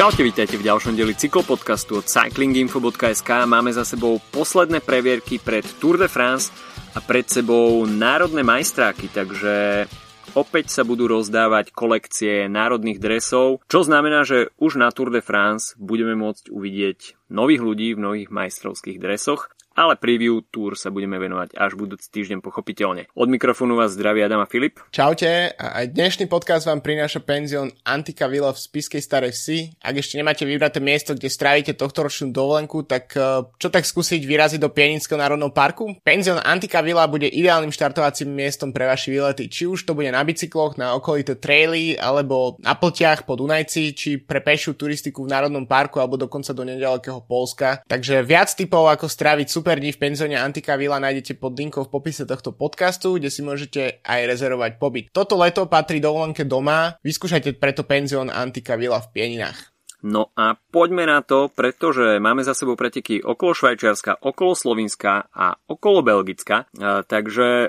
Čaute, vítajte v ďalšom deli cyklopodcastu od cyclinginfo.sk. Máme za sebou posledné previerky pred Tour de France a pred sebou národné majstráky, takže opäť sa budú rozdávať kolekcie národných dresov, čo znamená, že už na Tour de France budeme môcť uvidieť nových ľudí v nových majstrovských dresoch ale preview tour sa budeme venovať až budúci týždeň pochopiteľne. Od mikrofónu vás zdraví Adam a Filip. Čaute, a aj dnešný podcast vám prináša penzión Antika Villa v Spiskej Starej Vsi. Ak ešte nemáte vybraté miesto, kde strávite tohto ročnú dovolenku, tak e, čo tak skúsiť vyraziť do Pieninského národného parku? Penzión Antika Villa bude ideálnym štartovacím miestom pre vaše výlety, či už to bude na bicykloch, na okolité traily, alebo na pltiach po Dunajci, či pre pešiu turistiku v národnom parku, alebo dokonca do nedalekého Polska. Takže viac typov, ako stráviť super dní v penzóne Antika Villa nájdete pod linkou v popise tohto podcastu, kde si môžete aj rezervovať pobyt. Toto leto patrí dovolenke doma, vyskúšajte preto penzión Antika Villa v Pieninách. No a poďme na to, pretože máme za sebou preteky okolo Švajčiarska, okolo Slovinska a okolo Belgicka. E, takže e,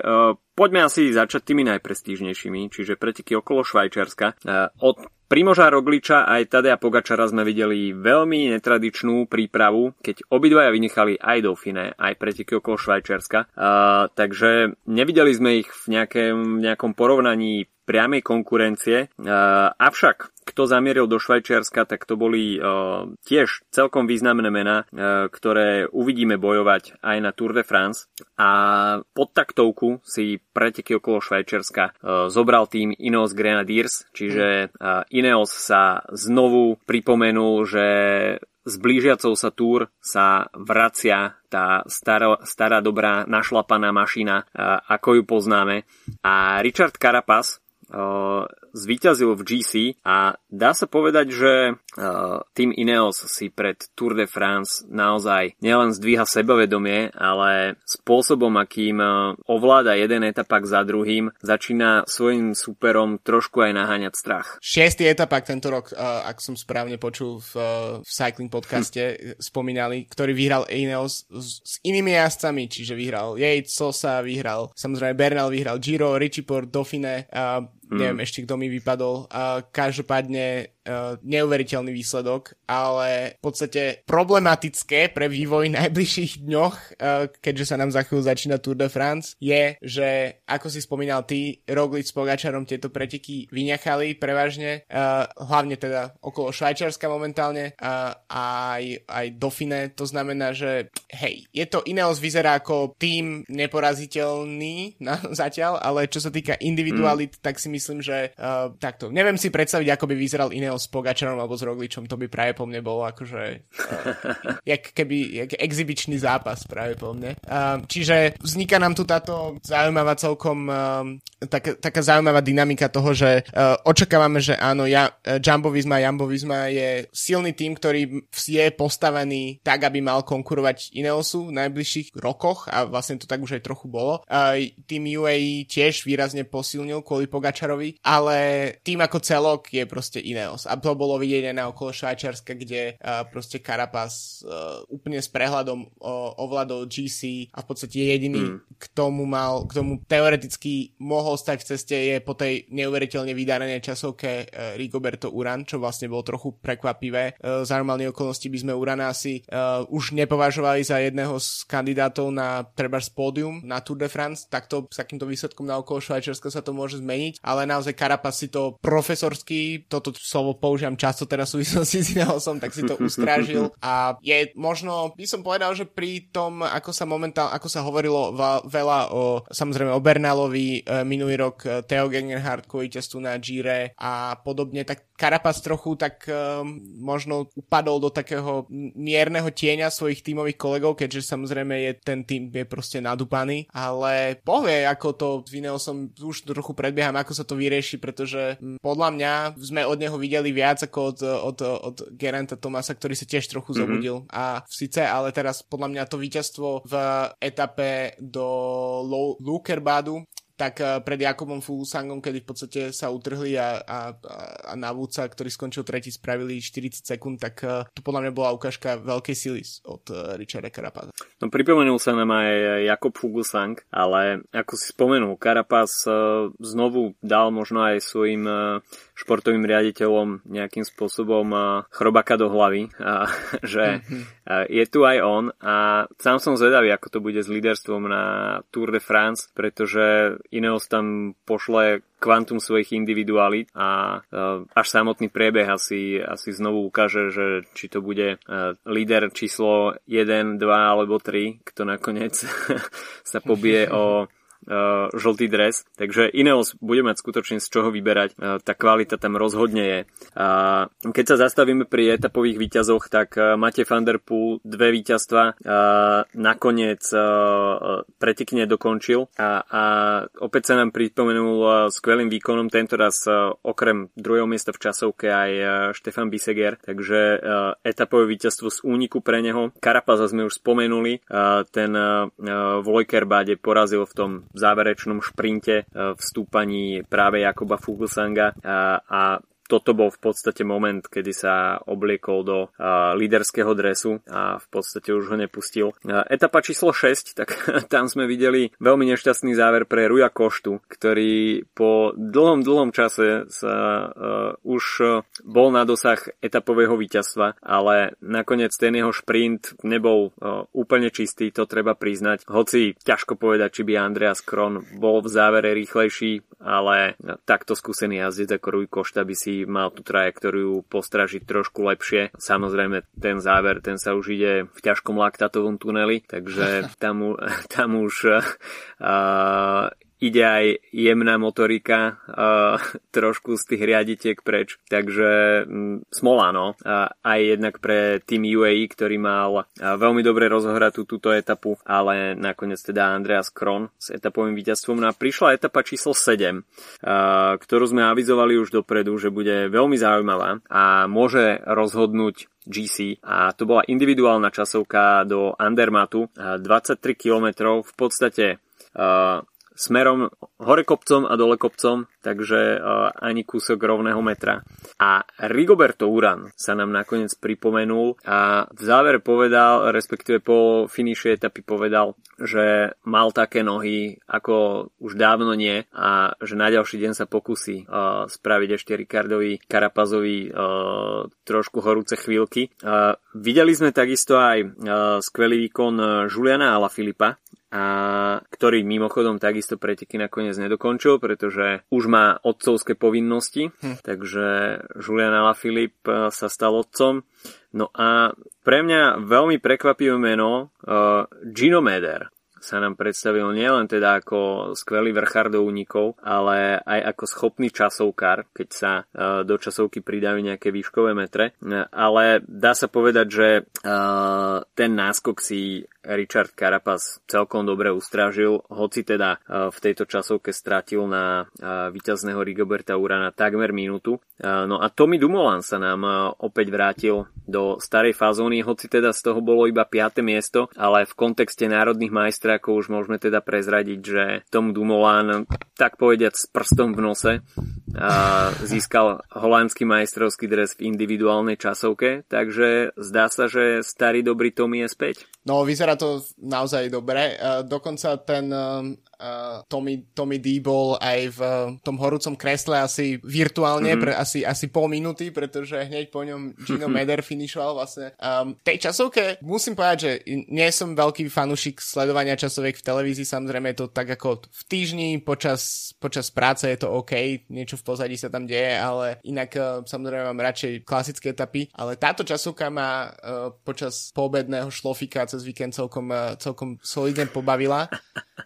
poďme asi začať tými najprestížnejšími, čiže preteky okolo Švajčiarska. E, od Primoža Rogliča aj Tadea Pogačara sme videli veľmi netradičnú prípravu, keď obidvaja vynechali aj Dauphine, aj preteky okolo Švajčiarska. Uh, takže nevideli sme ich v nejakém, nejakom porovnaní priamej konkurencie. Uh, avšak kto zamieril do Švajčiarska, tak to boli uh, tiež celkom významné mená, uh, ktoré uvidíme bojovať aj na Tour de France. A pod taktovku si preteky okolo Švajčiarska uh, zobral tým Ineos Grenadiers, čiže uh, Ineos sa znovu pripomenul, že s blížiacou sa túr sa vracia tá stará, stará dobrá našlapaná mašina, ako ju poznáme. A Richard Carapaz zvíťazil v GC a dá sa povedať, že tým Ineos si pred Tour de France naozaj nielen zdvíha sebavedomie, ale spôsobom, akým ovláda jeden etapak za druhým, začína svojim superom trošku aj naháňať strach. Šiestý etapak tento rok, ak som správne počul v, v Cycling podcaste, hm. spomínali, ktorý vyhral Ineos s, s inými jazdcami, čiže vyhral Yates, Sosa, vyhral samozrejme Bernal, vyhral Giro, Richie Port, Dauphine, uh, mm. neviem ešte kto mi vypadol. Uh, každopádne neuveriteľný výsledok, ale v podstate problematické pre vývoj najbližších dňoch, uh, keďže sa nám za chvíľu začína Tour de France, je, že ako si spomínal ty, Roglic s Pogačarom tieto preteky vyňachali prevažne, uh, hlavne teda okolo Švajčiarska momentálne uh, aj, aj Dauphine, to znamená, že hej, je to Ineos vyzerá ako tým neporaziteľný na, zatiaľ, ale čo sa týka individualit, mm. tak si myslím, že takto, neviem si predstaviť, ako by vyzeral Ineos s Pogačarom alebo s Rogličom, to by práve po mne bolo akože uh, jak keby jak exibičný zápas práve po mne. Uh, čiže vzniká nám tu táto zaujímavá celkom uh, tak, taká zaujímavá dynamika toho, že uh, očakávame, že áno, ja, uh, Jumbo Visma, Jumbo Visma je silný tým, ktorý je postavený tak, aby mal konkurovať Ineosu v najbližších rokoch a vlastne to tak už aj trochu bolo. Uh, tým UAE tiež výrazne posilnil kvôli Pogačarovi, ale tým ako celok je proste Ineos. A to bolo vidieť aj na okolo Švajčiarska, kde uh, proste Carapaz uh, úplne s prehľadom uh, ovládol GC a v podstate jediný, mm. K tomu mal, k tomu teoreticky mohol stať v ceste je po tej neuveriteľne vydarenej časovke uh, Rigoberto Uran, čo vlastne bolo trochu prekvapivé. Uh, za normálne okolnosti by sme Urana asi uh, už nepovažovali za jedného z kandidátov na treba pódium na Tour de France, takto s takýmto výsledkom na okolo Švajčiarska sa to môže zmeniť, ale naozaj Carapaz si to profesorský, toto slovo používam často teraz v súvislosti s Ineosom, tak si to ustrážil a je možno, by som povedal, že pri tom, ako sa momentálne, ako sa hovorilo veľa o, samozrejme o Bernalovi, e, minulý rok e, Theo Gengenhardt testu na Gire a podobne, tak Carapaz trochu tak um, možno upadol do takého mierneho tieňa svojich tímových kolegov, keďže samozrejme je ten tým je proste nadúpaný, ale povie, ako to s Ineosom už trochu predbieham, ako sa to vyrieši, pretože podľa mňa sme od neho videli viac ako od, od, od Geranta Tomasa, ktorý sa tiež trochu mm-hmm. zobudil. A síce, ale teraz podľa mňa to víťazstvo v etape do Lukerbadu tak uh, pred Jakubom Fuglsangom, kedy v podstate sa utrhli a, a, a na Vúca, ktorý skončil tretí, spravili 40 sekúnd, tak uh, to podľa mňa bola ukážka veľkej sily od uh, Richarda Karapaza. No pripomenul sa nám aj Jakub Fuglsang, ale ako si spomenul, Karapaz uh, znovu dal možno aj svojim športovým riaditeľom nejakým spôsobom chrobaka do hlavy, uh, že mm-hmm. uh, je tu aj on a sám som zvedavý, ako to bude s líderstvom na Tour de France, pretože Ineos tam pošle kvantum svojich individualít a uh, až samotný priebeh asi, asi znovu ukáže, že či to bude uh, líder číslo 1, 2 alebo 3, kto nakoniec sa pobije o žltý dres. Takže Ineos bude mať skutočne z čoho vyberať. Uh, tá kvalita tam rozhodne je. Uh, keď sa zastavíme pri etapových výťazoch, tak máte Van der Poel dve víťazstva. Nakoniec pretekne dokončil a, a opäť sa nám pripomenul skvelým výkonom tento raz okrem druhého miesta v časovke aj Štefan Biseger. Takže etapové víťazstvo z úniku pre neho. Karapaza sme už spomenuli. Ten uh, v Lojkerbáde porazil v tom záverečnom šprinte e, v stúpaní práve Jakoba Fuglsanga a, a toto bol v podstate moment, kedy sa obliekol do uh, líderského dresu a v podstate už ho nepustil. Uh, etapa číslo 6, tak tam sme videli veľmi nešťastný záver pre Ruja Koštu, ktorý po dlhom, dlhom čase sa uh, už bol na dosah etapového víťazstva, ale nakoniec ten jeho šprint nebol uh, úplne čistý, to treba priznať. Hoci ťažko povedať, či by Andreas Kron bol v závere rýchlejší, ale takto skúsený jazdec ako Ruj Košta by si mal tú trajektóriu postražiť trošku lepšie. Samozrejme, ten záver, ten sa už ide v ťažkom laktatovom tuneli, takže tam, tam už uh, ide aj jemná motorika uh, trošku z tých riaditiek preč. Takže um, smola, no. Uh, aj jednak pre tým UAE, ktorý mal uh, veľmi dobre rozohratú túto etapu, ale nakoniec teda Andreas Kron s etapovým víťazstvom. No a prišla etapa číslo 7, uh, ktorú sme avizovali už dopredu, že bude veľmi zaujímavá a môže rozhodnúť GC a to bola individuálna časovka do Andermatu, 23 km v podstate uh, smerom hore kopcom a dole kopcom, takže uh, ani kúsok rovného metra. A Rigoberto Uran sa nám nakoniec pripomenul a v závere povedal, respektíve po finiši etapy povedal, že mal také nohy ako už dávno nie a že na ďalší deň sa pokusí uh, spraviť ešte Ricardovi Karapazovi uh, trošku horúce chvíľky. Videli sme takisto aj skvelý výkon Juliana Filipa, a ktorý mimochodom takisto preteky nakoniec nedokončil, pretože už má otcovské povinnosti, hm. takže Julian Alaphilippe sa stal otcom. No a pre mňa veľmi prekvapivé meno uh, Gino Meder sa nám predstavil nielen teda ako skvelý vrchár do únikov, ale aj ako schopný časovkár, keď sa uh, do časovky pridajú nejaké výškové metre. Ale dá sa povedať, že uh, ten náskok si Richard Carapaz celkom dobre ustrážil, hoci teda e, v tejto časovke stratil na e, víťazného Rigoberta Urana takmer minútu. E, no a Tommy Dumoulin sa nám opäť vrátil do starej fazóny, hoci teda z toho bolo iba 5. miesto, ale v kontexte národných majstrákov už môžeme teda prezradiť, že Tom Dumoulin tak povediať s prstom v nose a získal holandský majstrovský dres v individuálnej časovke, takže zdá sa, že starý dobrý Tommy je späť. No, vyzerá to naozaj dobre. dokonca ten uh, Tommy, Tommy D bol aj v uh, tom horúcom kresle asi virtuálne, mm-hmm. pre asi, asi pol minúty, pretože hneď po ňom Gino Meder finišoval vlastne. Um, tej časovke musím povedať, že nie som veľký fanúšik sledovania časoviek v televízii, samozrejme je to tak ako v týždni počas, počas práce je to OK, niečo v pozadí sa tam deje, ale inak uh, samozrejme mám radšej klasické etapy, ale táto časovka ma uh, počas poobedného šlofika cez víkend celkom, uh, celkom solidne pobavila.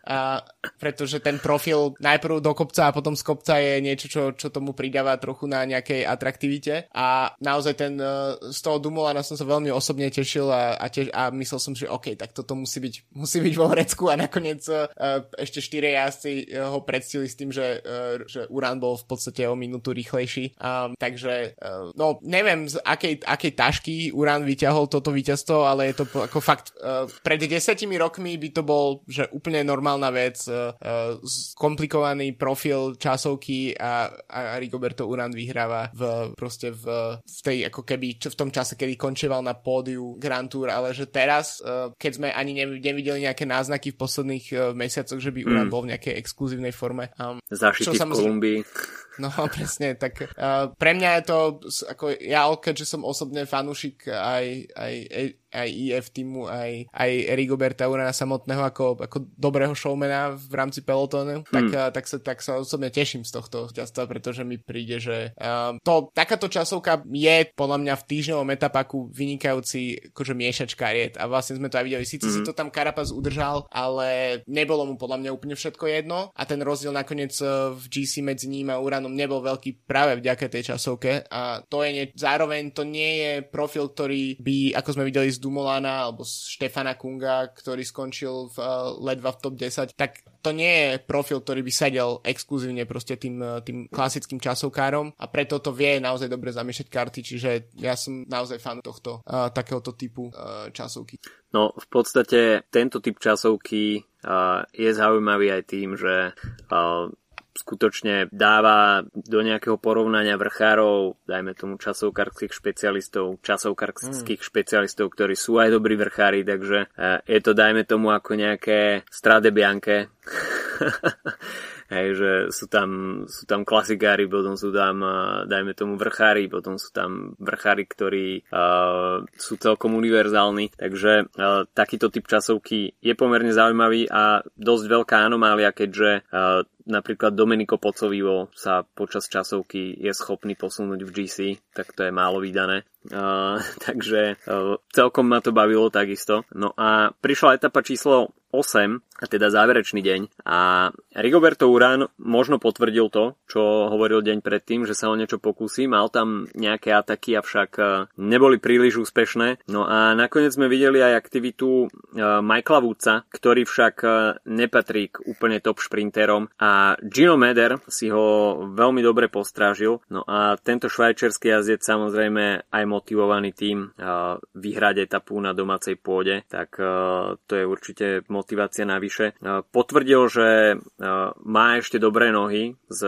A pretože ten profil najprv do kopca a potom z kopca je niečo, čo, čo tomu pridáva trochu na nejakej atraktivite a naozaj ten uh, z toho Dumolana som sa veľmi osobne tešil a, a, teš, a myslel som, že OK, tak toto musí byť, musí byť vo Hrecku a nakoniec uh, ešte štyri jazdci ho predstili s tým, že, že Uran bol v podstate o minútu rýchlejší. Um, takže, uh, no, neviem z akej, akej tašky Uran vyťahol toto víťazstvo, ale je to ako fakt, uh, pred desetimi rokmi by to bol, že úplne normálna vec, komplikovaný profil časovky a, a Rigoberto Uran vyhráva v, proste v, v tej, ako keby, v tom čase, kedy končeval na pódiu Grand Tour, ale že teraz, uh, keď sme ani nevideli nejaké náznaky v posledných uh, mesiacoch, že by Uran mm. bol v nejakej exkluzívnej forme. Um, Zašitý v Kolumbii. No presne, tak uh, pre mňa je to, ako ja, keďže som osobne fanúšik aj, aj, aj IF týmu, aj, aj Rigoberta Urana samotného ako, ako dobrého showmana v rámci pelotónu, hmm. tak, tak, sa, tak sa osobne teším z tohto šťastia, pretože mi príde, že uh, to, takáto časovka je podľa mňa v týždňovom etapaku vynikajúci akože miešač kariet a vlastne sme to aj videli. Sice hmm. si to tam Karapaz udržal, ale nebolo mu podľa mňa úplne všetko jedno a ten rozdiel nakoniec v GC medzi ním a Uranom nebol veľký práve vďaka tej časovke a to je ne, zároveň to nie je profil, ktorý by, ako sme videli z Dumolana alebo z Štefana Kunga, ktorý skončil v, uh, ledva v top 10, tak to nie je profil, ktorý by sedel exkluzívne proste tým, uh, tým klasickým časovkárom a preto to vie naozaj dobre zamiešať karty, čiže ja som naozaj fan tohto uh, takéhoto typu uh, časovky. No v podstate tento typ časovky uh, je zaujímavý aj tým, že uh, skutočne dáva do nejakého porovnania vrchárov, dajme tomu časovkarských špecialistov, časovkarských mm. špecialistov, ktorí sú aj dobrí vrchári, takže eh, je to dajme tomu ako nejaké strade bianke. Hej, že sú tam, sú tam klasikári, potom sú tam, dajme tomu, vrchári, potom sú tam vrchári, ktorí uh, sú celkom univerzálni, takže uh, takýto typ časovky je pomerne zaujímavý a dosť veľká anomália, keďže uh, napríklad Domenico Pocovivo sa počas časovky je schopný posunúť v GC, tak to je málo vydané. Uh, takže uh, celkom ma to bavilo takisto. No a prišla etapa číslo 8, a teda záverečný deň. A Rigoberto Urán možno potvrdil to, čo hovoril deň predtým, že sa o niečo pokusí. Mal tam nejaké ataky, avšak e, neboli príliš úspešné. No a nakoniec sme videli aj aktivitu e, Michaela Woodsa, ktorý však nepatrí k úplne top šprinterom a Gino Meder si ho veľmi dobre postrážil. No a tento švajčiarsky jazdec samozrejme aj motivovaný tým vyhrať etapu na domácej pôde, tak to je určite motivácia navyše. Potvrdil, že má ešte dobré nohy z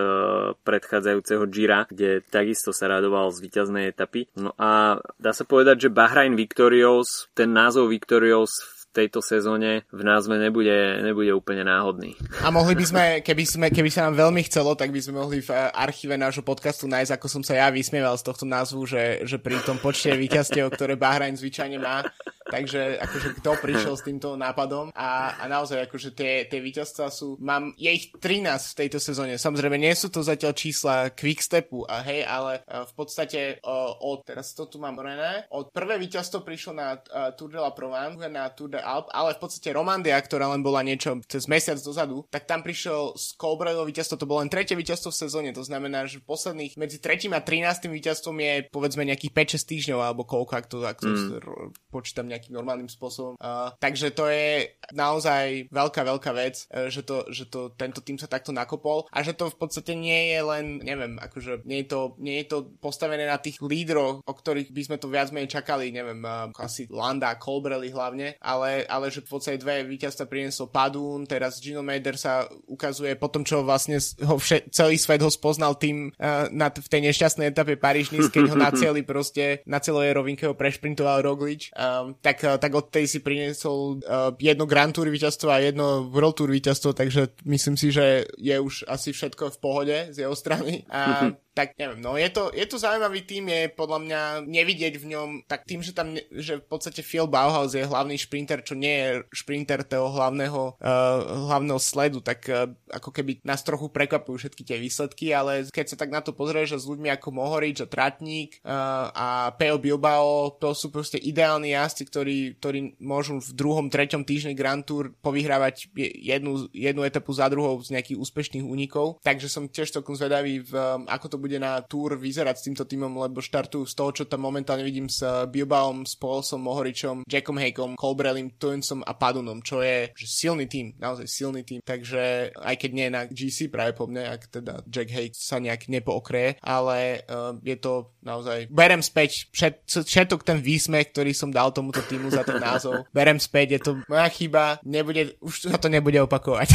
predchádzajúceho Gira, kde takisto sa radoval z víťaznej etapy. No a dá sa povedať, že Bahrain Victorious, ten názov Victorious tejto sezóne v názve nebude, nebude úplne náhodný. A mohli by sme, keby, sme, keby sa nám veľmi chcelo, tak by sme mohli v eh, archíve nášho podcastu nájsť, ako som sa ja vysmieval z tohto názvu, že, že pri tom počte víťazstiev, ktoré Bahrain zvyčajne má, Takže akože kto prišiel s týmto nápadom a, a naozaj akože tie, tie víťazstva sú, mám, je ich 13 v tejto sezóne. Samozrejme nie sú to zatiaľ čísla Quickstepu a hej, ale v podstate od, teraz to tu mám René, od prvé víťazstvo prišlo na uh, Tour de la Provence, na Tour de Alp, ale v podstate Romandia, ktorá len bola niečo cez mesiac dozadu, tak tam prišiel z Colbrello víťazstvo, to bolo len tretie víťazstvo v sezóne, to znamená, že posledných medzi tretím a 13. víťazstvom je povedzme nejakých 5-6 týždňov alebo koľko, ak to, ak to mm. počítam nejakým normálnym spôsobom. Uh, takže to je naozaj veľká, veľká vec, uh, že, to, že to, tento tým sa takto nakopol a že to v podstate nie je len, neviem, akože nie je to, nie je to postavené na tých lídroch, o ktorých by sme to viac menej čakali, neviem, uh, asi Landa, Colbrelli hlavne, ale, ale že v podstate dve víťazstva priniesol Padún, teraz Gino Mader sa ukazuje po tom, čo vlastne ho vše, celý svet ho spoznal tým uh, na, v tej nešťastnej etape paríž keď ho na cieli proste, na celej rovinke ho prešprintoval Roglič, um, tak, uh, tak od tej si priniesol uh, jedno Grand Tour víťazstvo a jedno World Tour víťazstvo, takže myslím si, že je už asi všetko v pohode z jeho strany. A tak neviem, no je to, je to zaujímavý tým, je podľa mňa nevidieť v ňom, tak tým, že tam, že v podstate Phil Bauhaus je hlavný šprinter, čo nie je šprinter toho hlavného, uh, hlavného sledu, tak uh, ako keby nás trochu prekvapujú všetky tie výsledky, ale keď sa tak na to pozrieš, že s ľuďmi ako Mohorič a Tratník uh, a Peo Bilbao, to sú proste ideálni jazdci, ktorí, ktorí môžu v druhom, treťom týždni Grand Tour povyhrávať jednu, jednu etapu za druhou z nejakých úspešných únikov, takže som tiež celkom zvedavý, v, um, ako to bude bude na túr vyzerať s týmto týmom, lebo štartujú z toho, čo tam momentálne vidím s Bilbaom, s Paulsom, Mohoričom, Jackom Hakeom, Colbrelim, Tuinsom a Padunom, čo je že silný tým, naozaj silný tým. Takže aj keď nie na GC práve po mne, ak teda Jack Hake sa nejak nepookrie, ale uh, je to naozaj... Berem späť všet, všetok ten výsmech, ktorý som dal tomuto týmu za ten názov. Berem späť, je to moja chyba, nebude, už sa to nebude opakovať.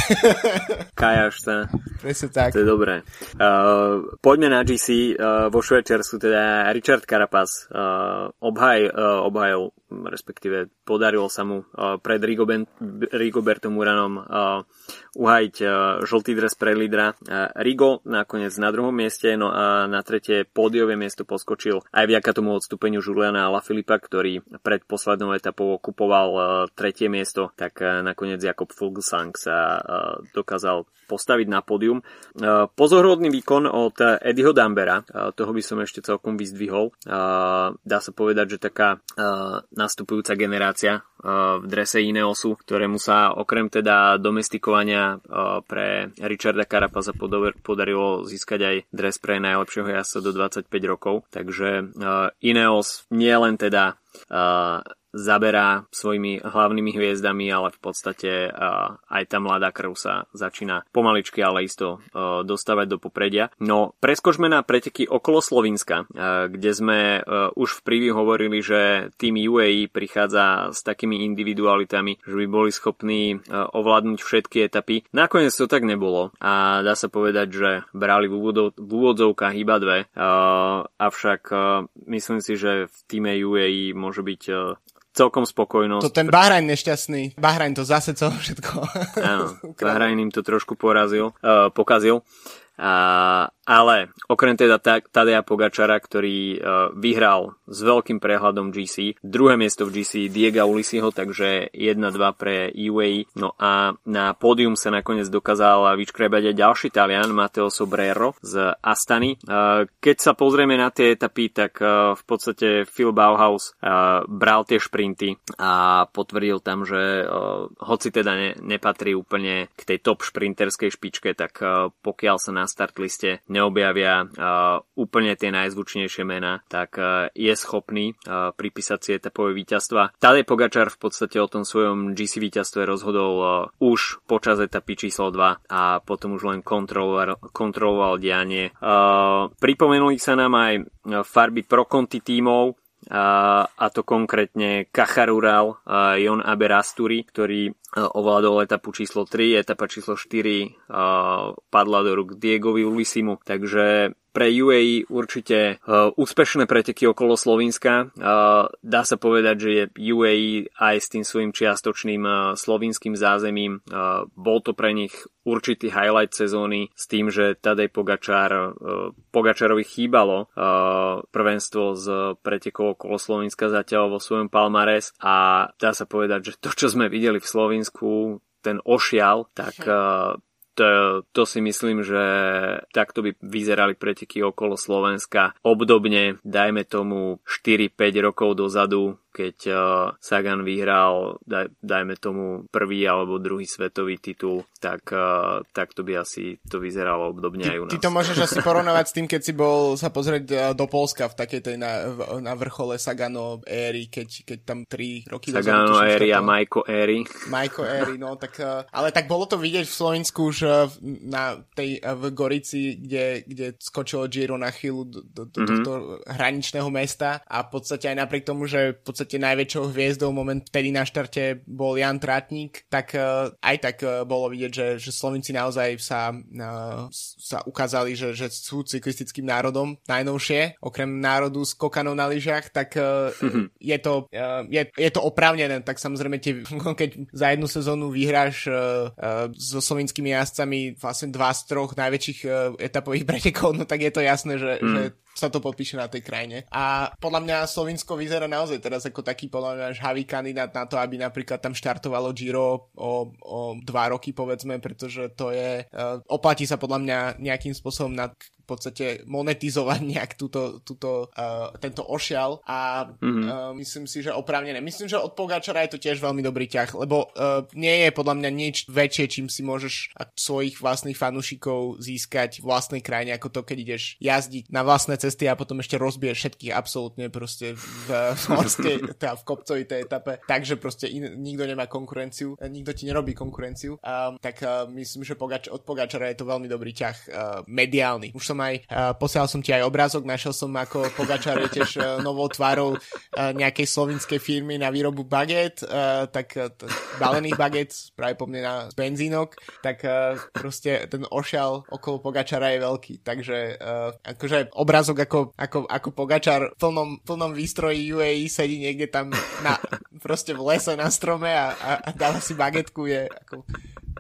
Kajaš sa. Presne tak. To je dobré. Uh, poďme na GC. Uh, vo Švečersku teda Richard Carapaz uh, obhaj, uh, obhajil respektíve podarilo sa mu uh, pred Rigobertom Uranom uh, uhajiť uh, žltý dres pre lídra. Rigo nakoniec na druhom mieste, no a na tretie pódiové miesto poskočil aj vďaka tomu odstúpeniu Juliana Filipa, ktorý pred poslednou etapou kupoval uh, tretie miesto, tak nakoniec Jakob Fuglsang sa dokázal postaviť na pódium. Pozorodný výkon od Eddieho Dambera, toho by som ešte celkom vyzdvihol. Dá sa povedať, že taká nastupujúca generácia uh, v drese Ineosu, ktorému sa okrem teda domestikovania uh, pre Richarda Carapaza podarilo získať aj dres pre najlepšieho jazdca do 25 rokov. Takže uh, Ineos nie len teda zaberá svojimi hlavnými hviezdami, ale v podstate aj tá mladá krv sa začína pomaličky, ale isto dostávať do popredia. No, preskočme na preteky okolo Slovenska, kde sme už v preview hovorili, že tým UAE prichádza s takými individualitami, že by boli schopní ovládnuť všetky etapy. Nakoniec to tak nebolo a dá sa povedať, že brali v, úvodov, v úvodzovkách iba dve, avšak myslím si, že v týme UAE môže byť uh, celkom spokojnosť. To ten Bahrajn nešťastný. Bahrajn to zase celé všetko. Áno, Bahrajn im to trošku porazil, uh, pokazil. A, ale okrem teda Tadeja Pogačara, ktorý uh, vyhral s veľkým prehľadom GC, druhé miesto v GC Diego Ulisiho, takže 1-2 pre UAE. No a na pódium sa nakoniec dokázal vyškrebať aj ďalší Talian, Matteo Sobrero z Astany. Uh, keď sa pozrieme na tie etapy, tak uh, v podstate Phil Bauhaus uh, bral tie šprinty a potvrdil tam, že hoci teda ne, nepatrí úplne k tej top šprinterskej špičke, tak pokiaľ sa na start liste neobjavia uh, úplne tie najzvučnejšie mená, tak uh, je schopný uh, pripísať si etapové víťazstva. Tadej Pogačar v podstate o tom svojom GC víťazstve rozhodol už počas etapy číslo 2 a potom už len kontroloval, kontroloval dianie. Pripomenuli sa nám aj farby pro konti tímov, a to konkrétne Kacharural Jon Aberasturi, ktorý ovládol etapu číslo 3, etapa číslo 4 padla do rúk Diegovi Ulisimu, takže pre UAE určite uh, úspešné preteky okolo Slovenska. Uh, dá sa povedať, že je UAE aj s tým svojim čiastočným uh, slovinským zázemím. Uh, bol to pre nich určitý highlight sezóny s tým, že Tadej Pogačar, uh, Pogačarovi chýbalo uh, prvenstvo z pretekov okolo Slovenska zatiaľ vo svojom Palmares a dá sa povedať, že to, čo sme videli v Slovensku, ten ošial, tak uh, to, to si myslím, že takto by vyzerali preteky okolo Slovenska. Obdobne, dajme tomu 4-5 rokov dozadu, keď uh, Sagan vyhral, daj, dajme tomu prvý alebo druhý svetový titul, tak, uh, tak to by asi to vyzeralo obdobne ty, aj u nás. Ty to môžeš asi porovnávať s tým, keď si bol sa pozrieť uh, do Polska v takej tej na, na vrchole Sagano éry, keď, keď tam 3 roky Sagano éry a Majko éry. Majko éry, no tak, ale tak bolo to vidieť v Slovensku už na tej v Gorici, kde, kde skočilo Giro na chvíľu do, do, do mm-hmm. tohto hraničného mesta a v podstate aj napriek tomu, že v podstate podstate najväčšou hviezdou moment vtedy na štarte bol Jan Trátnik, tak uh, aj tak uh, bolo vidieť, že, že Slovenci naozaj sa, uh, sa ukázali, že, že sú cyklistickým národom najnovšie, okrem národu s kokanou na lyžiach, tak je, to, je, je to oprávnené, tak samozrejme tie, keď za jednu sezónu vyhráš so slovenskými jazdcami vlastne dva z troch najväčších etapových pretekov, no tak je to jasné, že, mm. že sa to podpíše na tej krajine. A podľa mňa Slovinsko vyzerá naozaj teraz ako taký podľa mňa žhavý kandidát na to, aby napríklad tam štartovalo Giro o, o dva roky povedzme, pretože to je, uh, oplatí sa podľa mňa nejakým spôsobom na v podstate monetizovať nejak túto, túto, uh, tento ošial a mm-hmm. uh, myslím si, že oprávnené. Myslím, že od Pogačara je to tiež veľmi dobrý ťah, lebo uh, nie je podľa mňa nič väčšie, čím si môžeš svojich vlastných fanúšikov získať v vlastnej krajine, ako to, keď ideš jazdiť na vlastné cesty a potom ešte rozbiješ všetkých absolútne proste v, v morskej, teda v kopcovitej etape, takže proste in, nikto nemá konkurenciu, nikto ti nerobí konkurenciu, um, tak uh, myslím, že Pogač, od Pogačara je to veľmi dobrý ťah uh, mediálny. Už som aj, uh, posielal som ti aj obrázok, našiel som ako Pogačar je tiež novou tvárou uh, nejakej slovinskej firmy na výrobu baget, uh, tak t- balených baget, práve po mne na benzínok, tak proste ten ošial okolo Pogačara je veľký, takže akože obrázok ako, ako, ako Pogačar v plnom, plnom výstroji UAE sedí niekde tam na, proste v lese na strome a, a, a dáva si bagetku je ako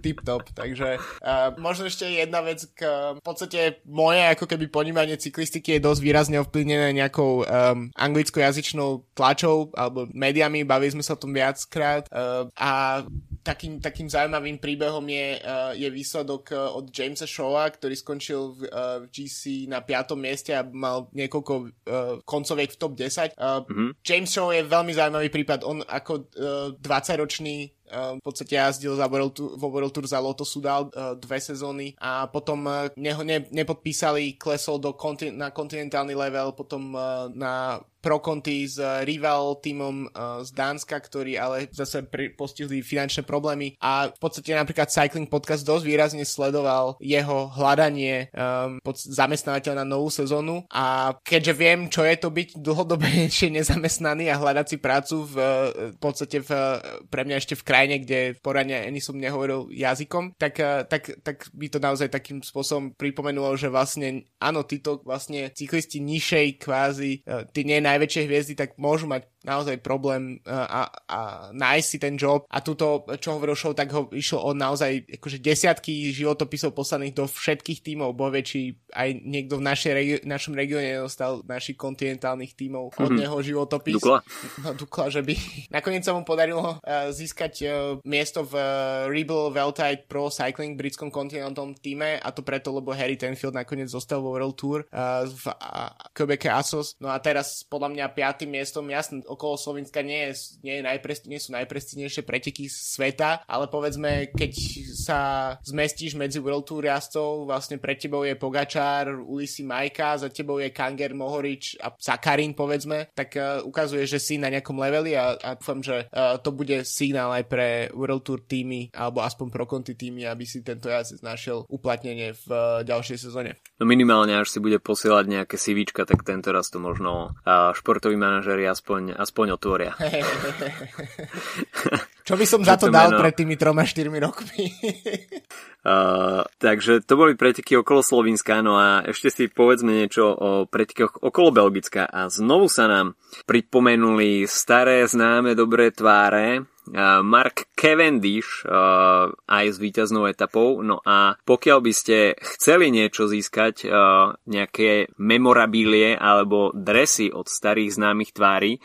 tip-top, takže uh, možno ešte jedna vec k, v podstate moje ako keby ponímanie cyklistiky je dosť výrazne ovplyvnené nejakou um, anglickojazyčnou tlačou alebo médiami, bavili sme sa o tom viackrát uh, a takým, takým zaujímavým príbehom je, uh, je výsledok uh, od Jamesa Shawa, ktorý skončil v, uh, v GC na 5. mieste a mal niekoľko uh, koncoviek v top 10. Uh, mm-hmm. James Shaw je veľmi zaujímavý prípad. On ako uh, 20-ročný v podstate jazdil za World Tour, vo World Tour za Lotto Sudal uh, dve sezóny a potom uh, neho ne, nepodpísali, klesol do kontin- na kontinentálny level, potom uh, na Pro Conti s rival týmom uh, z Dánska, ktorí ale zase postihli finančné problémy. A v podstate napríklad Cycling Podcast dosť výrazne sledoval jeho hľadanie um, pod zamestnávateľ na novú sezónu. A keďže viem, čo je to byť dlhodobejšie nezamestnaný a hľadať si prácu v, v podstate v, pre mňa ešte v krajine, kde poradne ani som nehovoril jazykom, tak, tak, tak by to naozaj takým spôsobom pripomenulo, že vlastne áno, títo vlastne cyklisti nižšej kvázi, tí nie najväčšie hviezdy, tak môžu mať naozaj problém a, a nájsť si ten job. A túto, čo hovoril show, tak ho išlo o naozaj akože desiatky životopisov poslaných do všetkých tímov, bo či aj niekto v našej regi- našom regióne dostal našich kontinentálnych tímov od mm-hmm. neho životopis. Dukla. No, Dukla, že by nakoniec sa mu podarilo uh, získať uh, miesto v uh, Rebel Veltite Pro Cycling britskom kontinentálnom týme a to preto, lebo Harry Tenfield nakoniec zostal vo World Tour uh, v uh, Quebec Asos. No a teraz podľa mňa piatým miestom, jasne, okolo Slovenska nie, nie, je najpresti, nie sú najprestinejšie preteky sveta, ale povedzme, keď sa zmestíš medzi World Tour jazdcov, vlastne pred tebou je Pogačár, Ulisi Majka, za tebou je Kanger, Mohorič a Sakarin, povedzme, tak uh, ukazuje, že si na nejakom leveli a, a dúfam, že uh, to bude signál aj pre World Tour týmy, alebo aspoň pro konti týmy, aby si tento jazdec našiel uplatnenie v uh, ďalšej sezóne. No minimálne, až si bude posielať nejaké CVčka, tak tento raz to možno uh, športoví manažeri aspoň aspoň otvoria. Čo by som za to dal meno... pred tými troma, štyrmi rokmi? uh, takže to boli preteky okolo Slovenska, no a ešte si povedzme niečo o pretekoch okolo Belgicka a znovu sa nám pripomenuli staré známe dobré tváre, Mark Cavendish uh, aj s víťaznou etapou. No a pokiaľ by ste chceli niečo získať, uh, nejaké memorabilie alebo dresy od starých známych tvári,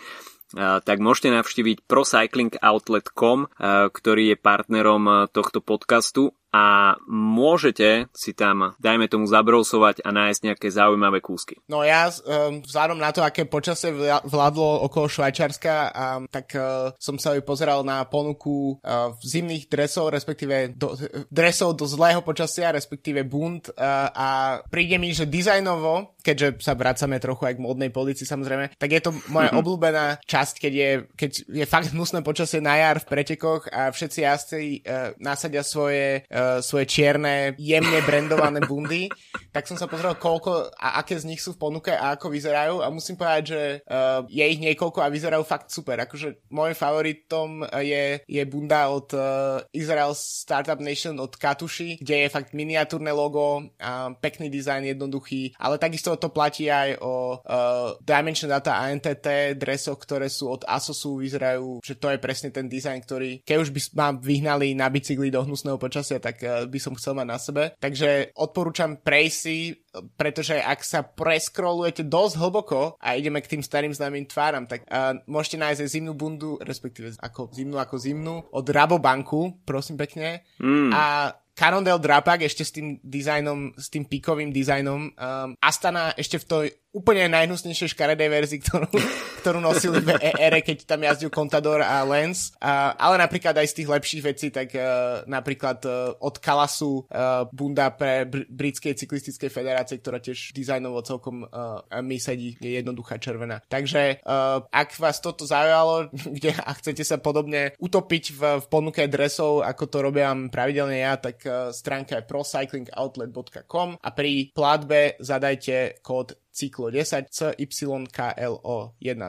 tak môžete navštíviť procyclingoutlet.com, ktorý je partnerom tohto podcastu a môžete si tam, dajme tomu, zabrousovať a nájsť nejaké zaujímavé kúsky. No ja, um, vzhľadom na to, aké počasie vládlo okolo Švajčarska, um, tak uh, som sa aj pozeral na ponuku uh, zimných dresov, respektíve do, dresov do zlého počasia, respektíve bund uh, a príde mi, že dizajnovo, keďže sa vracame trochu aj k modnej polici samozrejme, tak je to moja mm-hmm. obľúbená časť, keď je, keď je fakt hnusné počasie na jar v pretekoch a všetci jazdci uh, nasadia svoje uh, uh, svoje čierne, jemne brandované bundy, tak som sa pozrel, koľko a aké z nich sú v ponuke a ako vyzerajú a musím povedať, že uh, je ich niekoľko a vyzerajú fakt super. Akože môj favoritom je, je bunda od uh, Israel Startup Nation od Katuši, kde je fakt miniatúrne logo, a pekný dizajn, jednoduchý, ale takisto to platí aj o uh, Dimension Data ANTT dresoch, ktoré sú od Asosu, vyzerajú, že to je presne ten dizajn, ktorý keď už by ma vyhnali na bicykli do hnusného počasia, tak uh, by som chcel mať na sebe. Takže odporúčam prejsť si, pretože ak sa preskrolujete dosť hlboko a ideme k tým starým známym tváram, tak uh, môžete nájsť aj zimnú bundu, respektíve ako zimnú ako zimnú, od Rabobanku, prosím pekne. Mm. A Cannondale Drapak ešte s tým dizajnom, s tým pikovým dizajnom. Um, Astana ešte v tej úplne najhnusnejšej škaredej verzii, ktorú, ktorú nosili v ére, keď tam jazdil Contador a Lens. Uh, ale napríklad aj z tých lepších vecí, tak uh, napríklad uh, od Kalasu uh, bunda pre br- britskej cyklistickej federácie, ktorá tiež dizajnovo celkom uh, mi sedí, je jednoduchá červená. Takže uh, ak vás toto zaujalo, kde a chcete sa podobne utopiť v, v ponuke dresov, ako to robím pravidelne ja, tak uh, stránka je procyclingoutlet.com a pri platbe zadajte kód cyklo 10 CYKLO10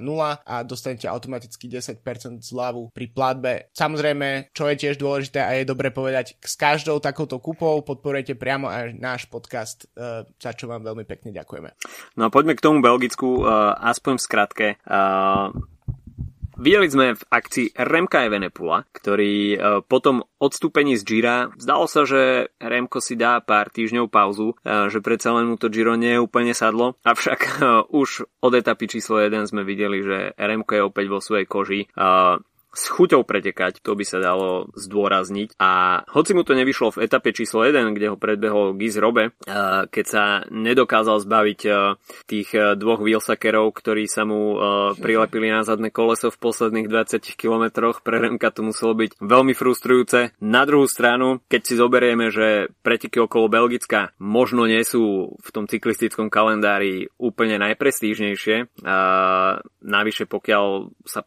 a dostanete automaticky 10% zľavu pri platbe. Samozrejme, čo je tiež dôležité a je dobre povedať, s každou takouto kúpou podporujete priamo aj náš podcast, uh, za čo vám veľmi pekne ďakujeme. No a poďme k tomu Belgicku, uh, aspoň v skratke. Videli sme v akcii Remka Evenepula, ktorý e, po tom odstúpení z Gira zdalo sa, že Remko si dá pár týždňov pauzu, e, že predsa len mu to Giro nie je úplne sadlo, avšak e, už od etapy číslo 1 sme videli, že Remko je opäť vo svojej koži s chuťou pretekať, to by sa dalo zdôrazniť. A hoci mu to nevyšlo v etape číslo 1, kde ho predbehol Giz Robe, keď sa nedokázal zbaviť tých dvoch wheelsakerov, ktorí sa mu prilepili na zadné koleso v posledných 20 kilometroch, pre Remka to muselo byť veľmi frustrujúce. Na druhú stranu, keď si zoberieme, že preteky okolo Belgicka možno nie sú v tom cyklistickom kalendári úplne najprestížnejšie, navyše pokiaľ sa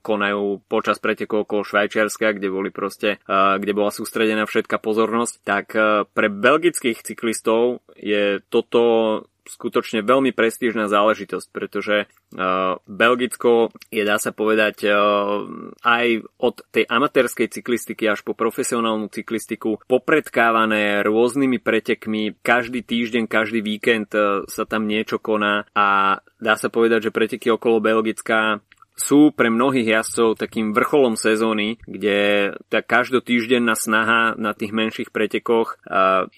konajú po počas pretekov okolo Švajčiarska, kde boli proste, kde bola sústredená všetká pozornosť, tak pre belgických cyklistov je toto skutočne veľmi prestížna záležitosť, pretože uh, Belgicko je, dá sa povedať, uh, aj od tej amatérskej cyklistiky až po profesionálnu cyklistiku popredkávané rôznymi pretekmi. Každý týždeň, každý víkend uh, sa tam niečo koná a dá sa povedať, že preteky okolo Belgicka sú pre mnohých jazdcov takým vrcholom sezóny, kde tá každotýždenná snaha na tých menších pretekoch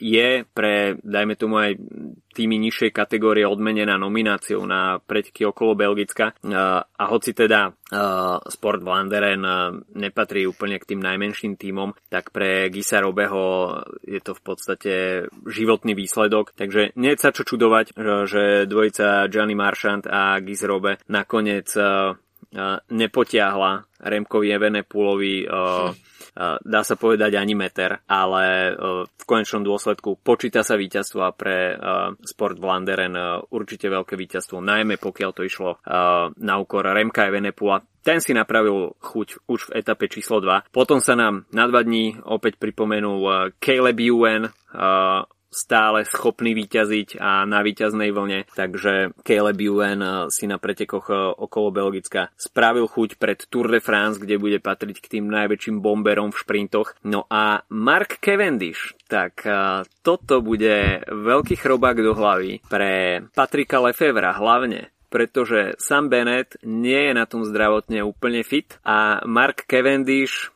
je pre, dajme tomu aj tými nižšej kategórie odmenená nomináciou na preteky okolo Belgicka. A hoci teda Sport Vlanderen nepatrí úplne k tým najmenším tímom, tak pre Gisa Robeho je to v podstate životný výsledok. Takže nie sa čo čudovať, že dvojica Gianni Marchand a Gis Robe nakoniec nepotiahla Remkovi Evenepoolovi dá sa povedať ani meter, ale v konečnom dôsledku počíta sa víťazstva pre Sport Vlanderen určite veľké víťazstvo, najmä pokiaľ to išlo na úkor Remka Evenepula. Ten si napravil chuť už v etape číslo 2. Potom sa nám na dva dní opäť pripomenul Caleb Ewan, stále schopný vyťaziť a na výťaznej vlne, takže Caleb Ewan eh, si na pretekoch eh, okolo Belgicka spravil chuť pred Tour de France, kde bude patriť k tým najväčším bomberom v šprintoch. No a Mark Cavendish, tak eh, toto bude veľký chrobák do hlavy pre Patrika Lefevra hlavne, pretože Sam Bennett nie je na tom zdravotne úplne fit a Mark Cavendish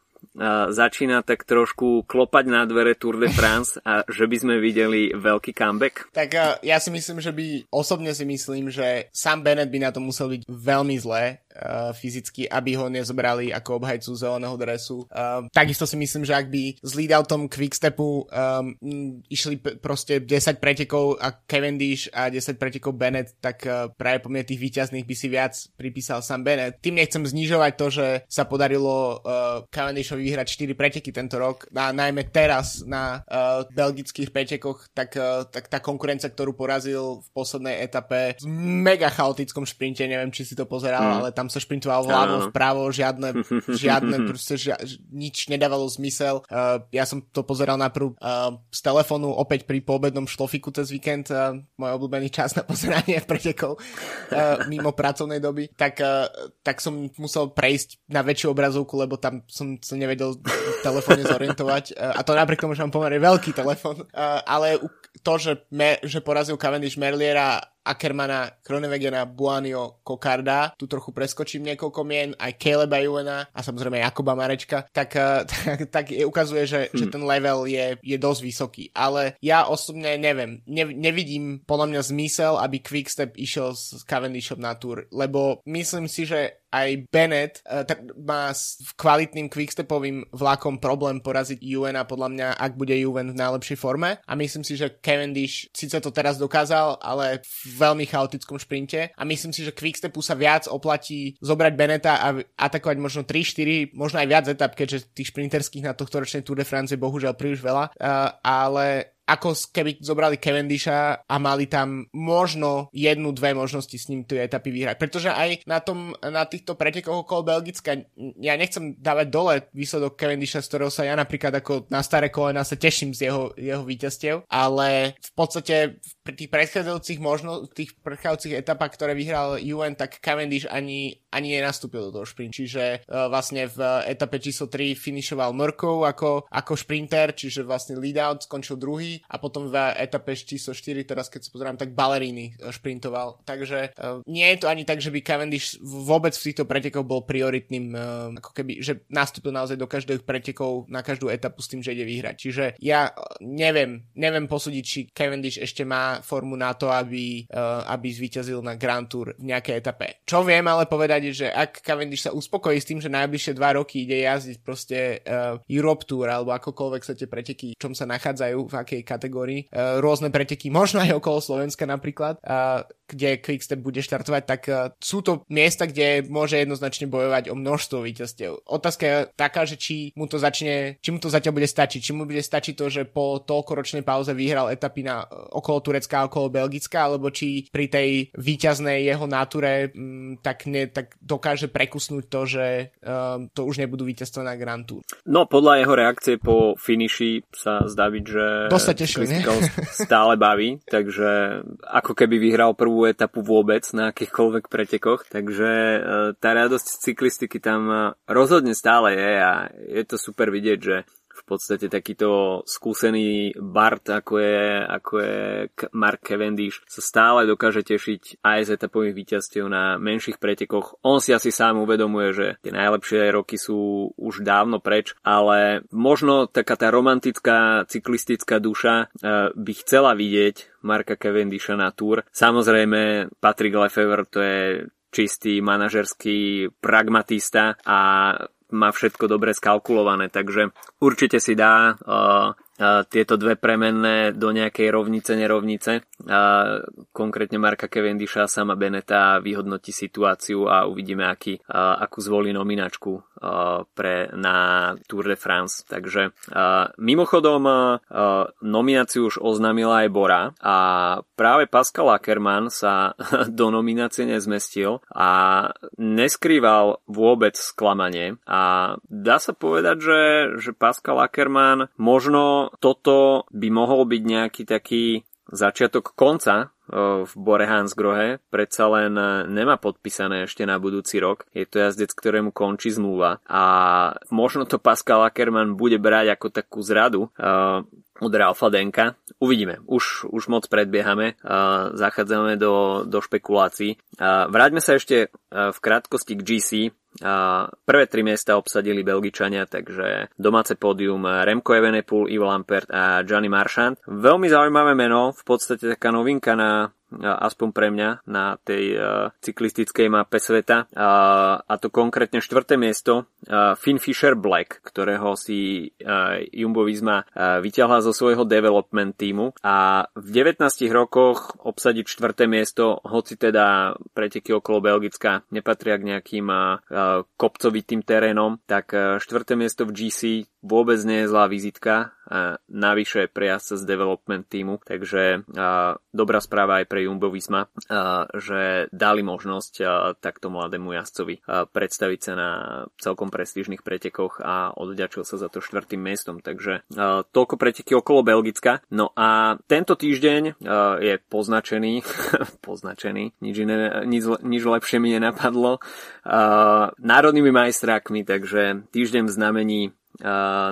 začína tak trošku klopať na dvere Tour de France a že by sme videli veľký comeback? Tak ja si myslím, že by, osobne si myslím, že Sam Bennett by na to musel byť veľmi zlé, uh, fyzicky, aby ho nezobrali ako obhajcu zeleného dresu. Uh, takisto si myslím, že ak by s leadoutom Quickstepu um, išli p- proste 10 pretekov a Cavendish a 10 pretekov Bennett, tak uh, práve po mne tých výťazných by si viac pripísal sám Bennett. Tým nechcem znižovať to, že sa podarilo uh, Cavendishovi vyhrať 4 preteky tento rok, a najmä teraz na uh, belgických pretekoch, tak, uh, tak tá konkurencia, ktorú porazil v poslednej etape v mega chaotickom šprinte, neviem, či si to pozeral, mm. ale tam sa šprintoval vľavo, vpravo, žiadne, žiadne proste žia, nič nedávalo zmysel. Uh, ja som to pozeral najprv uh, z telefónu opäť pri poobednom šlofiku cez víkend, uh, môj obľúbený čas na pozeranie pretekov uh, mimo pracovnej doby, tak, uh, tak som musel prejsť na väčšiu obrazovku, lebo tam som sa nevedel v telefóne zorientovať. Uh, a to napriek tomu, že mám pomerne veľký telefón. Uh, ale to, že, me, že porazil Cavendish Merliera Ackermana, Kronewegena, Buanio, Kokarda, tu trochu preskočím niekoľko mien, aj Caleba Juena a samozrejme Jakoba Marečka, tak, tak, tak je, ukazuje, že, hmm. že ten level je, je dosť vysoký. Ale ja osobne neviem, ne, nevidím podľa mňa zmysel, aby Quickstep išiel s Cavendishom na túr, lebo myslím si, že aj Bennett uh, tak má s kvalitným quickstepovým vlakom problém poraziť Juvena podľa mňa, ak bude Juven v najlepšej forme. A myslím si, že Cavendish síce to teraz dokázal, ale v veľmi chaotickom šprinte. A myslím si, že quickstepu sa viac oplatí zobrať Beneta a atakovať možno 3-4, možno aj viac etap, keďže tých šprinterských na tohto ročnej Tour de France je bohužiaľ príliš veľa, uh, ale ako keby zobrali Cavendisha a mali tam možno jednu, dve možnosti s ním tie etapy vyhrať. Pretože aj na, tom, na týchto pretekoch okolo Belgicka, ja nechcem dávať dole výsledok Cavendisha, z ktorého sa ja napríklad ako na staré kolena sa teším z jeho, jeho víťazstiev, ale v podstate pri tých predchádzajúcich možno, tých predchádzajúcich etapách, ktoré vyhral UN, tak Cavendish ani, ani nenastúpil do toho šprint. Čiže uh, vlastne v etape číslo 3 finišoval Mrkov ako, ako šprinter, čiže vlastne lead out skončil druhý a potom v etape číslo 4, teraz keď sa pozerám, tak Ballerini e, šprintoval. Takže uh, nie je to ani tak, že by Cavendish vôbec v týchto pretekoch bol prioritným, uh, ako keby, že nastúpil naozaj do každých pretekov na každú etapu s tým, že ide vyhrať. Čiže ja neviem, neviem posúdiť, či Cavendish ešte má formu na to, aby, uh, aby zvíťazil na Grand Tour v nejakej etape. Čo viem ale povedať že ak Cavendish sa uspokojí s tým, že najbližšie dva roky ide jazdiť proste uh, Europe Tour alebo akokoľvek sa tie preteky, čom sa nachádzajú, v akej kategórii. Uh, rôzne preteky, možno aj okolo Slovenska napríklad, uh, kde Quickstep bude štartovať, tak uh, sú to miesta, kde môže jednoznačne bojovať o množstvo víťazstiev. Otázka je taká, že či mu to začne, či mu to zatiaľ bude stačiť, či mu bude stačiť to, že po toľkoročnej pauze vyhral etapy na okolo Turecka a okolo Belgicka, alebo či pri tej víťaznej jeho náture m, mm, tak, ne, tak dokáže prekusnúť to, že um, to už nebudú víťazstva na Grand Tour. No podľa jeho reakcie po finiši sa zdá byť, že Dosť sa tešil, stále baví, takže ako keby vyhral prvú etapu vôbec na akýchkoľvek pretekoch, takže e, tá radosť cyklistiky tam e, rozhodne stále je a je to super vidieť, že podstate takýto skúsený Bart, ako je, ako je Mark Cavendish, sa stále dokáže tešiť aj z etapových víťazstiev na menších pretekoch. On si asi sám uvedomuje, že tie najlepšie roky sú už dávno preč, ale možno taká tá romantická cyklistická duša eh, by chcela vidieť Marka Cavendisha na túr. Samozrejme, Patrick Lefevre to je čistý manažerský pragmatista a má všetko dobre skalkulované, takže určite si dá uh, tieto dve premenné do nejakej rovnice, nerovnice. A konkrétne Marka Cavendisha a sama Beneta vyhodnotí situáciu a uvidíme, aký, a, akú zvolí nominačku a, pre, na Tour de France. Takže a, mimochodom a, nomináciu už oznámila aj Bora a práve Pascal Ackermann sa do nominácie nezmestil a neskrýval vôbec sklamanie a dá sa povedať, že, že Pascal Ackermann možno toto by mohol byť nejaký taký začiatok konca v Bore Hansgrohe, predsa len e, nemá podpísané ešte na budúci rok. Je to jazdec, ktorému končí zmluva a možno to Pascal Ackermann bude brať ako takú zradu uh, od Ralfa Denka. Uvidíme. Už, už moc predbiehame. Zachádzame do, do špekulácií. Vráťme sa ešte v krátkosti k GC. A prvé tri miesta obsadili Belgičania, takže domáce pódium Remco Evenepoel, Ivo Lampert a Gianni Marchand. Veľmi zaujímavé meno, v podstate taká novinka na aspoň pre mňa na tej uh, cyklistickej mape sveta. A to konkrétne štvrté miesto uh, Finn Fisher Black, ktorého si uh, Jumbo Visma vyťahla zo svojho development týmu a v 19 rokoch obsadiť štvrté miesto, hoci teda preteky okolo Belgicka nepatria k nejakým kopcovitým terénom, tak štvrté miesto v GC vôbec nie je zlá vizitka a navyše pre z development týmu, takže a, dobrá správa aj pre Jumbo Visma, a, že dali možnosť a, takto mladému jazdcovi a, predstaviť sa na celkom prestížnych pretekoch a odďačil sa za to štvrtým miestom, takže a, toľko preteky okolo Belgicka. No a tento týždeň a, je poznačený, poznačený, nič, iné, nič, nič lepšie mi nenapadlo, a, národnými majstrákmi, takže týždeň v znamení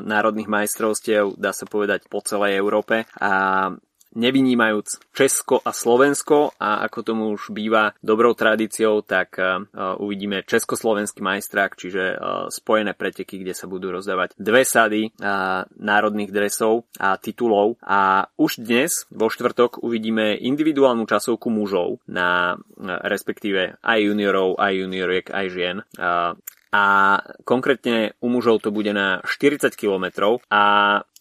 národných majstrovstiev, dá sa povedať, po celej Európe. A nevynímajúc Česko a Slovensko a ako tomu už býva dobrou tradíciou, tak uvidíme československý majstrák, čiže spojené preteky, kde sa budú rozdávať dve sady národných dresov a titulov a už dnes vo štvrtok uvidíme individuálnu časovku mužov na respektíve aj juniorov, aj junioriek, aj žien a konkrétne u mužov to bude na 40 km a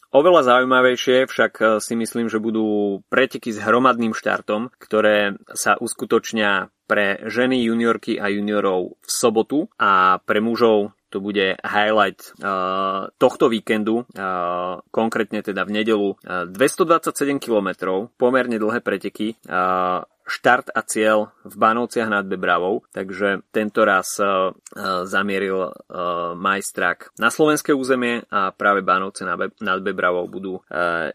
Oveľa zaujímavejšie však e, si myslím, že budú preteky s hromadným štartom, ktoré sa uskutočnia pre ženy, juniorky a juniorov v sobotu a pre mužov to bude highlight uh, tohto víkendu, uh, konkrétne teda v nedelu uh, 227 km, pomerne dlhé preteky. Uh, štart a cieľ v Banovciach nad Bebravou, takže tento raz uh, zamieril uh, majstrak na slovenské územie a práve Banovce nad Bebravou budú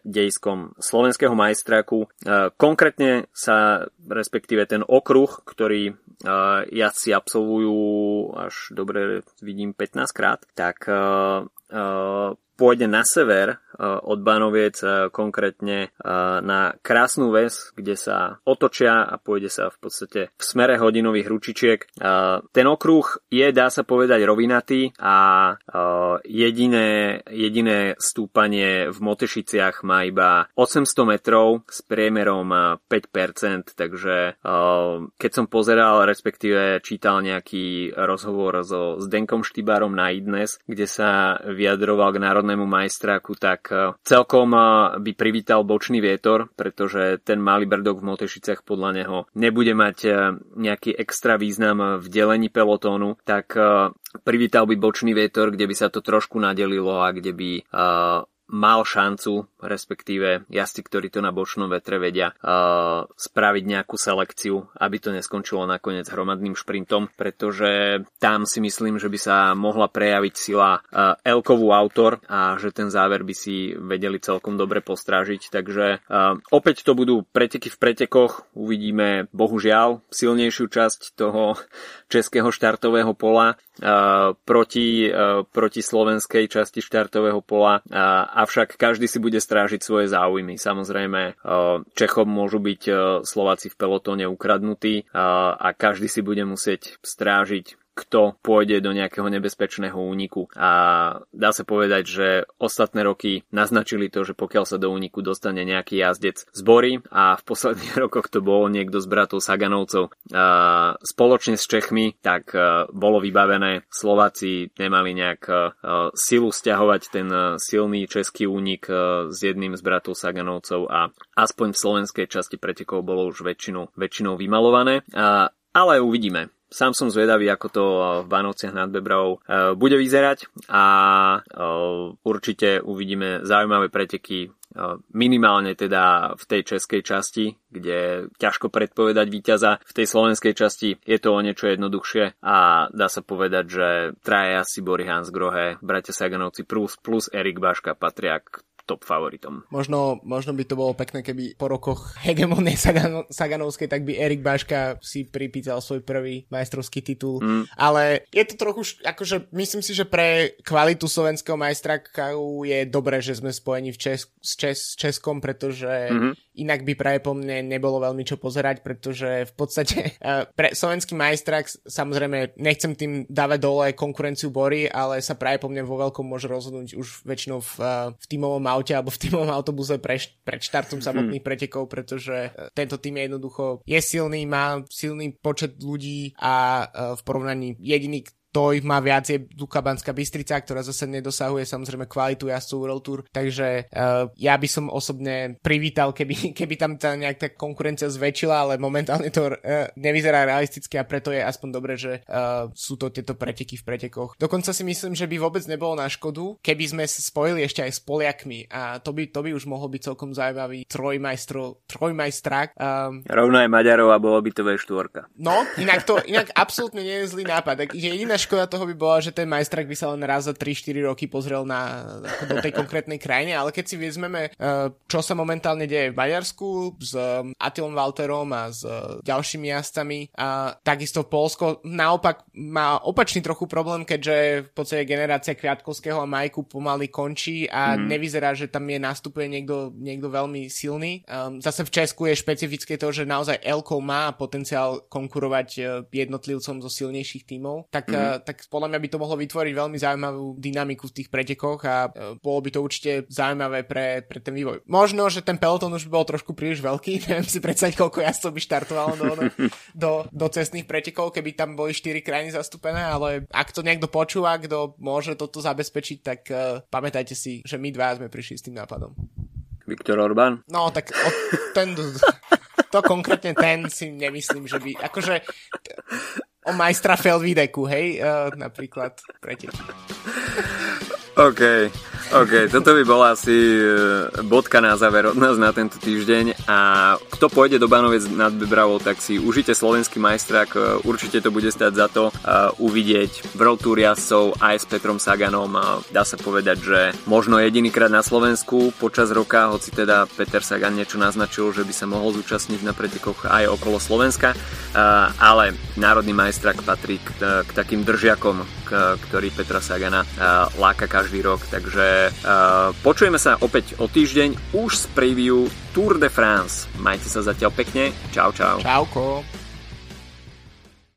dejskom slovenského majstraku. Konkrétne sa, respektíve ten okruh, ktorý jazdci absolvujú až dobre vidím 15 krát, tak pôjde na sever Eh, od Banoviec eh, konkrétne eh, na krásnu ves, kde sa otočia a pôjde sa v podstate v smere hodinových ručičiek. Ten okruh je, dá sa povedať, rovinatý a jediné, jediné stúpanie v Motešiciach má iba 800 metrov s priemerom 5%, takže keď som pozeral, respektíve čítal nejaký rozhovor so Zdenkom Štybárom na Idnes, kde sa vyjadroval k národnému majstráku, tak e, celkom e, by privítal bočný vietor, pretože ten malý brdok v Motešicách podľa neho nebude mať e, nejaký extra význam v delení pelotónu, tak privítal by bočný vietor, kde by sa to trošku nadelilo a kde by mal šancu, respektíve jazdci, ktorí to na bočnom vetre vedia, uh, spraviť nejakú selekciu, aby to neskončilo nakoniec hromadným šprintom, pretože tam si myslím, že by sa mohla prejaviť sila uh, Elkovú autor a že ten záver by si vedeli celkom dobre postrážiť. Takže uh, opäť to budú preteky v pretekoch, uvidíme bohužiaľ silnejšiu časť toho českého štartového pola uh, proti, uh, proti slovenskej časti štartového pola uh, avšak každý si bude strážiť svoje záujmy. Samozrejme, eh, Čechom môžu byť eh, Slováci v pelotóne ukradnutí eh, a každý si bude musieť strážiť kto pôjde do nejakého nebezpečného úniku. A dá sa povedať, že ostatné roky naznačili to, že pokiaľ sa do úniku dostane nejaký jazdec z Bory a v posledných rokoch to bol niekto z bratov Saganovcov spoločne s Čechmi, tak bolo vybavené. Slováci nemali nejak silu stiahovať ten silný český únik s jedným z bratov Saganovcov a aspoň v slovenskej časti pretekov bolo už väčšinou, väčšinou vymalované. Ale uvidíme Sám som zvedavý, ako to eh, v Banovciach nad Bebravou eh, bude vyzerať a eh, určite uvidíme zaujímavé preteky minimálne teda v tej českej časti, kde ťažko predpovedať víťaza. V tej slovenskej časti je to o niečo jednoduchšie a dá sa povedať, že traja si Bory Hans Grohe, bratia Saganovci plus, plus Erik Baška patria k top favoritom. Možno, možno by to bolo pekné, keby po rokoch hegemonie Sagan- Saganovskej, tak by Erik Baška si pripýtal svoj prvý majstrovský titul. Mm. Ale je to trochu, akože myslím si, že pre kvalitu slovenského majstraka je dobré, že sme spojení v Čes- s, Čes- s Českom, pretože mm-hmm. Inak by práve po mne nebolo veľmi čo pozerať, pretože v podstate uh, pre slovenský majstrak, samozrejme nechcem tým dávať dole konkurenciu Bory, ale sa práve po mne vo veľkom môže rozhodnúť už väčšinou v, uh, v tímovom aute alebo v týmovom autobuse pre, pred štartom samotných pretekov, pretože e, tento tým je jednoducho je silný, má silný počet ľudí a v porovnaní jediný, to ich má viac je Duka Banská Bystrica, ktorá zase nedosahuje samozrejme kvalitu jazdcov World Tour, takže uh, ja by som osobne privítal, keby, keby tam tá nejak tá konkurencia zväčšila, ale momentálne to uh, nevyzerá realisticky a preto je aspoň dobré, že uh, sú to tieto preteky v pretekoch. Dokonca si myslím, že by vôbec nebolo na škodu, keby sme sa spojili ešte aj s Poliakmi a to by, to by už mohol byť celkom zaujímavý trojmajstro, trojmajstrák. Um, Rovno aj Maďarov a bolo by to V4. No, inak to, inak absolútne nie je zlý nápad. Takže jediná škoda toho by bola, že ten majstrak by sa len raz za 3-4 roky pozrel na, do tej konkrétnej krajine, ale keď si vezmeme, čo sa momentálne deje v Maďarsku s Atilom Walterom a s ďalšími jazdcami a takisto Polsko naopak má opačný trochu problém, keďže v podstate generácia Kviatkovského a Majku pomaly končí a mm. nevyzerá, že tam je nastupuje niekto, niekto veľmi silný. Zase v Česku je špecifické to, že naozaj Elko má potenciál konkurovať jednotlivcom zo silnejších tímov, tak, mm. Tak podľa mňa by to mohlo vytvoriť veľmi zaujímavú dynamiku v tých pretekoch a uh, bolo by to určite zaujímavé pre, pre ten vývoj. Možno, že ten peloton už bol trošku príliš veľký, neviem si predstaviť, koľko jazdcov by štartovalo do, do, do cestných pretekov, keby tam boli 4 krajiny zastúpené, ale ak to niekto počúva, kto môže toto zabezpečiť, tak uh, pamätajte si, že my dva sme prišli s tým nápadom. Viktor Orbán? No, tak o, ten, to konkrétne ten si nemyslím, že by, akože o majstra Felvideku, hej, uh, napríklad preteky. OK. OK, toto by bola asi e, bodka na záver od nás na tento týždeň. A kto pôjde do Banovec nad Bebravou, tak si užite slovenský majstrak, e, určite to bude stať za to uh, uvidieť World Tour jazdcov aj s Petrom Saganom. Dá sa povedať, že možno jedinýkrát na Slovensku počas roka, hoci teda Peter Sagan niečo naznačil, že by sa mohol zúčastniť na pretekoch aj okolo Slovenska, ale národný majstrak patrí k, takým držiakom, ktorý Petra Sagana láka každý rok, takže počujeme sa opäť o týždeň už z preview Tour de France. Majte sa zatiaľ pekne. Čau, čau. Čauko.